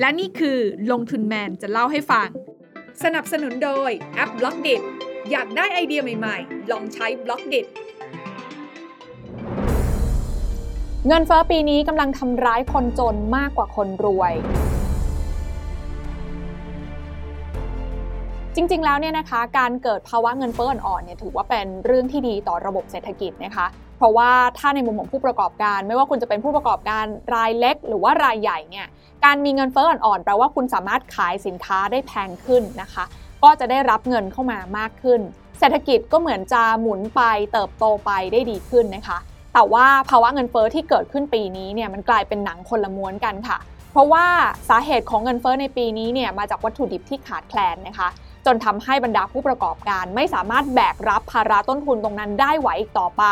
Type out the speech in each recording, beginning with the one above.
และนี่คือลงทุนแมนจะเล่าให้ฟัง สนับสนุนโดยแอป Blockdit อยากได้ไอเดียใหม่ๆ ลองใช้ Blockdit เงินเฟ้อปีนี้กำลังทำร้ายคนจนมากกว่าคนรวย จริงๆ แล้วเนี่ยนะคะ การเกิดภาวะเงินเฟ้ออ่อนๆเนี่ยถือว่าเป็นเรื่องที่ดีต่อระบบเศรษฐกิจนะคะ เพราะว่าถ้าในมุมของผู้ประกอบการ ไม่ว่าคุณจะเป็นผู้ประกอบการรายเล็ก หรือว่ารายใหญ่เนี่ยการมีเงินเฟ้ออ่อนๆแปลว่าคุณสามารถขายสินค้าได้แพงขึ้นนะคะ ก็จะได้รับเงินเข้ามามากขึ้น เศรษฐกิจก็เหมือนจะหมุนไปเติบโตไปได้ดีขึ้นนะคะ แต่ว่าภาวะเงินเฟอ้อที่เกิดขึ้นปีนี้เนี่ยมันกลายเป็นหนังคนละม้วนกันค่ะ เพราะว่าสาเหตุของเงินเฟอ้อในปีนี้เนี่ยมาจากวัตถุดิบที่ขาดแคลนนะคะ จนทำให้บรรดาผู้ประกอบการไม่สามารถแบกรับภาระต้นทุนตรงนั้นได้ไหวอีกต่อไป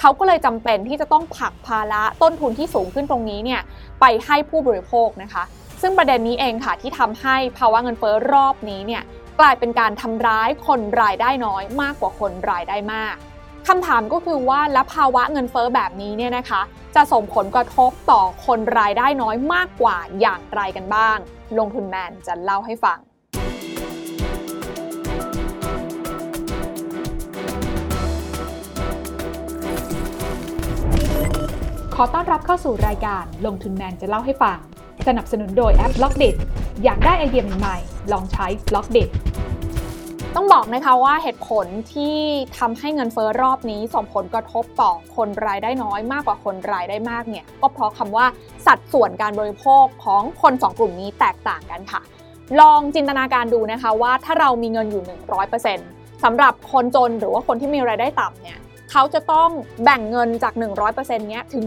เขาก็เลยจำเป็นที่จะต้องผลักภาระต้นทุนที่สูงขึ้นตรงนี้เนี่ยไปให้ผู้บริโภคนะคะ ซึ่งประเด็นนี้เองค่ะที่ทำให้ภาวะเงินเฟ้อรอบนี้เนี่ยกลายเป็นการทำร้ายคนรายได้น้อยมากกว่าคนรายได้มากคำถามก็คือว่าและภาวะเงินเฟอ้อแบบนี้เนี่ยนะคะ จะส่งผลกระทบต่อคนรายได้น้อยมากกว่าอย่างไรกันบ้าง ลงทุนแมนจะเล่าให้ฟัง ขอต้อนรับเข้าสู่รายการลงทุนแมนจะเล่าให้ฟัง สนับสนุนโดยแอปบล็อกเด็อยากได้ไอเดียใหม่ๆลองใช้บล็อกเด็ต้องบอกนะคะว่าเหตุผลที่ทำให้เงินเฟ้อรอบนี้ส่งผลกระทบต่อคนรายได้น้อยมากกว่าคนรายได้มากเนี่ยก็เพราะคำว่าสัดส่วนการบริโภคของคน 2 กลุ่มนี้แตกต่างกันค่ะ ลองจินตนาการดูนะคะว่าถ้าเรามีเงินอยู่ 100%สำหรับคนจนหรือว่าคนที่มีรายได้ต่ำเนี่ย เขาจะต้องแบ่งเงินจาก 100%เนี้ยถึง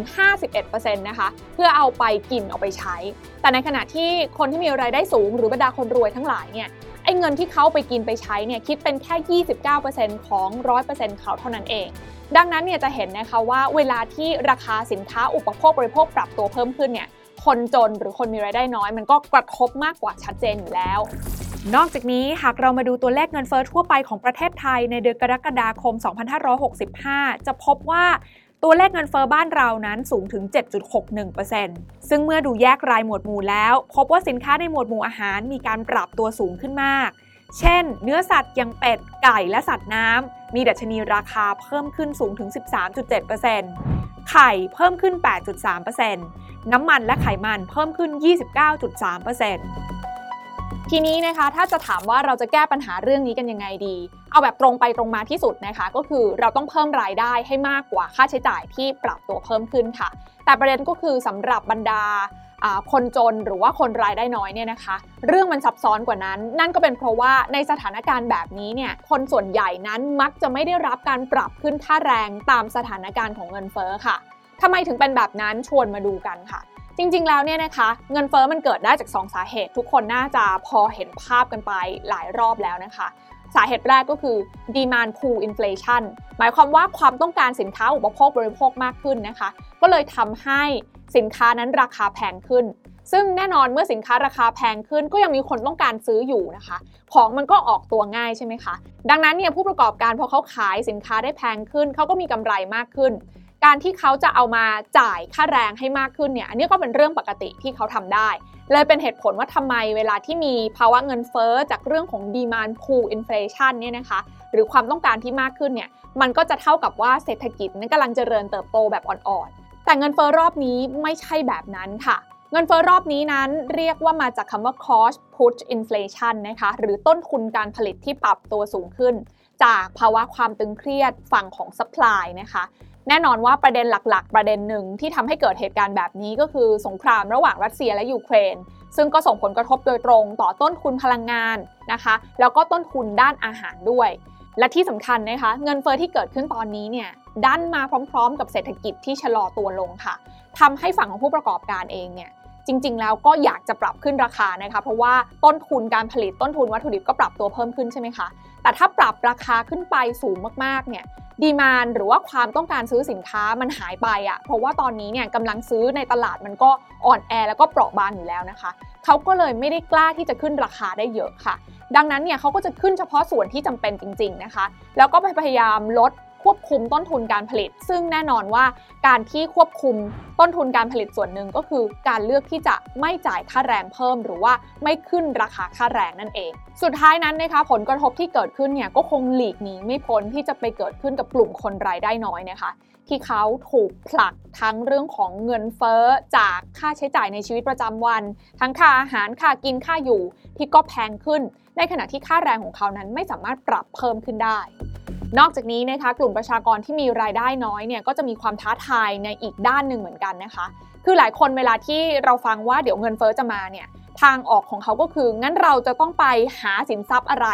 51%นะคะ เพื่อเอาไปกินเอาไปใช้ แต่ในขณะที่คนที่มีรายได้สูงหรือบรรดาคนรวยทั้งหลายเนี่ยไอ้เงินที่เขาไปกินไปใช้เนี่ยคิดเป็นแค่ 29%ของ 100%เขาเท่านั้นเอง ดังนั้นเนี่ยจะเห็นนะคะว่าเวลาที่ราคาสินค้าอุปโภคบริโภคปรับตัวเพิ่มขึ้นเนี่ยคนจนหรือคนมีรายได้น้อย มันก็กระทบมากกว่าชัดเจนอยู่แล้ว นอกจากนี้หากเรามาดูตัวเลขเงินเฟ้อทั่วไปของประเทศไทยในเดือนกรกฎาคม 2565 จะพบว่าตัวเลขเงินเฟอ้อบ้านเรานั้นสูงถึง 7.61%ซึ่งเมื่อดูแยกรายหมวดหมู่แล้ว พบว่าสินค้าในหมวดหมู่อาหารมีการปรับตัวสูงขึ้นมาก เช่น เนื้อสัตว์อย่างเป็ด ไก่และสัตว์น้ำ มีดัชนีราคาเพิ่มขึ้นสูงถึง 13.7%ไข่เพิ่มขึ้น 8.3%น้ำมันและไขมันเพิ่มขึ้น 29.3% ทีนี้นะคะถ้าจะถามว่าเราจะแก้ปัญหาเรื่องนี้กันยังไงดี เอาแบบตรงไปตรงมาที่สุดนะคะ ก็คือเราต้องเพิ่มรายได้ให้มากกว่าค่าใช้จ่ายที่ปรับตัวเพิ่มขึ้นค่ะ แต่ประเด็นก็คือสำหรับบรรดาคนจนหรือว่าคนรายได้น้อยเนี่ยนะคะ เรื่องมันซับซ้อนกว่านั้น นั่นก็เป็นเพราะว่าในสถานการณ์แบบนี้เนี่ยคนส่วนใหญ่นั้นมักจะไม่ได้รับการปรับขึ้นค่าแรงตามสถานการณ์ของเงินเฟ้อค่ะทำไมถึงเป็นแบบนั้นชวนมาดูกันค่ะ จริงๆ แล้วเนี่ยนะคะ เงินเฟอ้อมันเกิดได้จาก 2 สาเหตุ ทุกคนน่าจะพอเห็นภาพกันไปหลายรอบแล้วนะคะ สาเหตุแรกก็คือ demand pull inflation หมายความว่าความต้องการสินค้าอุปโภคบริโภคมากขึ้นนะคะ ก็เลยทำให้สินค้านั้นราคาแพงขึ้น ซึ่งแน่นอนเมื่อสินค้าราคาแพงขึ้น ก็ยังมีคนต้องการซื้ออยู่นะคะ ของมันก็ออกตัวง่ายใช่ไหมคะ ดังนั้นเนี่ยผู้ประกอบการพอเขาขายสินค้าได้แพงขึ้นเขาก็มีกำไรมากขึ้น การที่เขาจะเอามาจ่ายค่าแรงให้มากขึ้นเนี่ยอันนี้ก็เป็นเรื่องปกติที่เขาทำได้ เลยเป็นเหตุผลว่าทำไมเวลาที่มีภาวะเงินเฟ้อจากเรื่องของ demand pull inflation เนี่ยนะคะหรือความต้องการที่มากขึ้นเนี่ยมันก็จะเท่ากับว่าเศรษฐกิจนั้นกำลังเจริญเติบโตแบบอ่อนๆ แต่เงินเฟ้อรอบนี้ไม่ใช่แบบนั้นค่ะ เงินเฟ้อรอบนี้นั้นเรียกว่ามาจากคำว่า cost push inflation นะคะ หรือต้นทุนการผลิตที่ปรับตัวสูงขึ้น จากภาวะความตึงเครียดฝั่งของ supply นะคะ แน่นอนว่าประเด็นหลักๆ ประเด็นหนึ่งที่ทำให้เกิดเหตุการณ์แบบนี้ก็คือสงครามระหว่างรัสเซียและยูเครน ซึ่งก็ส่งผลกระทบโดยตรงต่อต้นทุนพลังงานนะคะ แล้วก็ต้นทุนด้านอาหารด้วย และที่สำคัญนะคะเงินเฟอ้อที่เกิดขึ้นตอนนี้เนี่ยดันมาพร้อม ๆ กับเศรษฐกิจที่ชะลอตัวลงค่ะทำให้ฝั่งของผู้ประกอบการเองเนี่ยจริง ๆ แล้วก็อยากจะปรับขึ้นราคานะคะ เพราะว่าต้นทุนการผลิตต้นทุนวัตถุดิบก็ปรับตัวเพิ่มขึ้นใช่ไหมคะ แต่ถ้าปรับราคาขึ้นไปสูงมากๆ เนี่ย ดีมานหรือว่าความต้องการซื้อสินค้ามันหายไปอะ่ะเพราะว่าตอนนี้เนี่ยกำลังซื้อในตลาดมันก็อ่อนแอแล้วก็เปราะบางอยู่แล้วนะคะเขาก็เลยไม่ได้กล้าที่จะขึ้นราคาได้เยอะค่ะ ดังนั้นเนี่ยเขาก็จะขึ้นเฉพาะส่วนที่จำเป็นจริง ๆนะคะ แล้วก็พยายามลด ควบคุมต้นทุนการผลิต ซึ่งแน่นอนว่าการที่ควบคุมต้นทุนการผลิตส่วนหนึ่งก็คือ การเลือกที่จะไม่จ่ายค่าแรงเพิ่ม หรือว่าไม่ขึ้นราคาค่าแรงนั่นเอง สุดท้ายนั้นนะคะผลกระทบที่เกิดขึ้นเนี่ยก็คงหลีกหนีไม่พ้นที่จะไปเกิดขึ้นกับกลุ่มคนรายได้น้อยนะคะที่เขาถูกผลักทั้งเรื่องของเงินเฟ้อจากค่าใช้จ่ายในชีวิตประจำวัน ทั้งค่าอาหารค่ากินค่าอยู่ที่ก็แพงขึ้น ในขณะที่ค่าแรงของเขานั้นไม่สามารถปรับเพิ่มขึ้นได้ นอกจากนี้นะคะกลุ่มประชากรที่มีรายได้น้อยเนี่ยก็จะมีความท้าทายในอีกด้านหนึ่งเหมือนกันนะคะ คือหลายคนเวลาที่เราฟังว่าเดี๋ยวเงินเฟ้อจะมาเนี่ยทางออกของเขาก็คือ งั้นเราจะต้องไปหาสินทรัพย์อะไร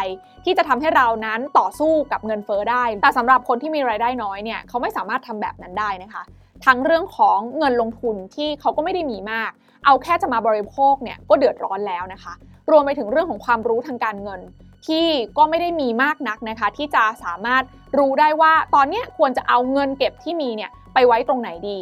ที่จะทำให้เรานั้นต่อสู้กับเงินเฟ้อได้ แต่สำหรับคนที่มีรายได้น้อยเนี่ยเขาไม่สามารถทำแบบนั้นได้นะคะ ทั้งเรื่องของเงินลงทุนที่เขาก็ไม่ได้มีมาก เอาแค่จะมาบริโภคเนี่ยก็เดือดร้อนแล้วนะคะ รวมไปถึงเรื่องของความรู้ทางการเงิน ที่ก็ไม่ได้มีมากนักนะคะ ที่จะสามารถรู้ได้ว่าตอนนี้ควรจะเอาเงินเก็บที่มีเนี่ยไปไว้ตรงไหนดี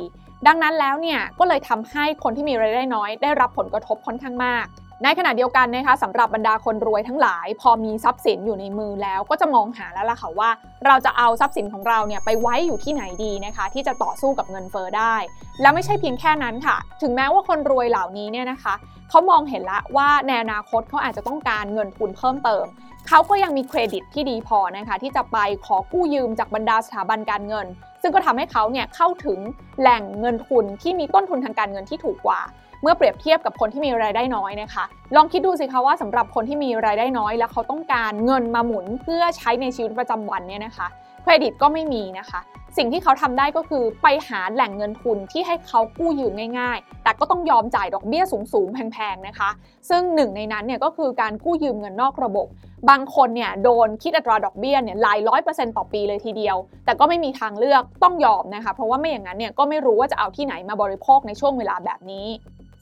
ดังนั้นแล้วเนี่ยก็เลยทำให้คนที่มีรายได้น้อย ได้รับผลกระทบค่อนข้างมาก ในขณะเดียวกันนะคะสำหรับบรรดาคนรวยทั้งหลาย พอมีทรัพย์สินอยู่ในมือแล้วก็จะมองหาแล้วล่ะค่ะว่า เราจะเอาทรัพย์สินของเราเนี่ยไปไว้อยู่ที่ไหนดีนะคะ ที่จะต่อสู้กับเงินเฟอ้อได้ และไม่ใช่เพียงแค่นั้นค่ะ ถึงแม้ว่าคนรวยเหล่านี้เนี่ยนะคะเขามองเห็นละว่าในอนาคตเขาอาจจะต้องการเงินทุนเพิ่มเติมเขาก็ยังมีเครดิตที่ดีพอนะคะที่จะไปขอกู้ยืมจากบรรดาสถาบันการเงิน ซึ่งก็ทำให้เขาเนี่ยเข้าถึงแหล่งเงินทุนที่มีต้นทุนทางการเงินที่ถูกกว่า เมื่อเปรียบเทียบกับคนที่มีรายได้น้อยนะคะ ลองคิดดูสิคะว่าสำหรับคนที่มีรายได้น้อย แล้วเขาต้องการเงินมาหมุนเพื่อใช้ในชีวิตประจำวันเนี่ยนะคะเครดิตก็ไม่มีนะคะสิ่งที่เขาทำได้ก็คือไปหาแหล่งเงินทุนที่ให้เขากู้ยืมง่ายๆ แต่ก็ต้องยอมจ่ายดอกเบี้ยสูงๆ แพงๆ นะคะ ซึ่งหนึ่งในนั้นเนี่ยก็คือการกู้ยืมเงินนอกระบบ บางคนเนี่ยโดนคิดอัตราดอกเบี้ยเนี่ยหลายร้อยเปอร์เซ็นต์ต่อปีเลยทีเดียว แต่ก็ไม่มีทางเลือกต้องยอมนะคะ เพราะว่าไม่อย่างนั้นเนี่ยก็ไม่รู้ว่าจะเอาที่ไหนมาบริโภคในช่วงเวลาแบบนี้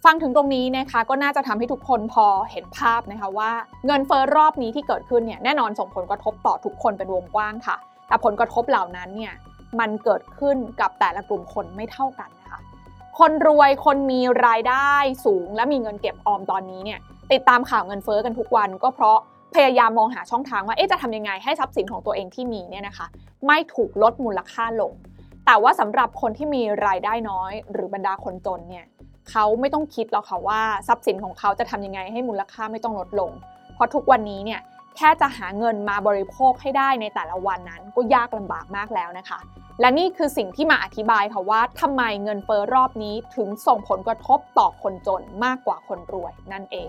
ฟังถึงตรงนี้นะคะก็น่าจะทำให้ทุกคนพอเห็นภาพนะคะว่าเงินเฟ้อรอบนี้ที่เกิดขึ้นเนี่ยแน่นอนส่งผลกระทบต่อทุกคนเป็นวงกว้างค่ะ แต่ผลกระทบเหล่านั้นเนี่ยมันเกิดขึ้นกับแต่ละกลุ่มคนไม่เท่ากันนะคะ คนรวยคนมีรายได้สูงและมีเงินเก็บออมตอนนี้เนี่ยติดตามข่าวเงินเฟ้อกันทุกวันก็เพราะ พยายามมองหาช่องทางว่าเอ๊ะจะทำยังไงให้ทรัพย์สินของตัวเองที่มีเนี่ยนะคะ ไม่ถูกลดมูลค่าลง แต่ว่าสำหรับคนที่มีรายได้น้อย หรือบรรดาคนจนเนี่ยเขาไม่ต้องคิดหรอกค่ะว่าทรัพย์สินของเขาจะทำยังไงให้มูลค่าไม่ต้องลดลง เพราะทุกวันนี้เนี่ยแค่จะหาเงินมาบริโภคให้ได้ในแต่ละวันนั้นก็ยากลำบากมากแล้วนะคะ และนี่คือสิ่งที่มาอธิบายค่ะว่าทำไมเงินเฟ้อรอบนี้ถึงส่งผลกระทบต่อคนจนมากกว่าคนรวยนั่นเอง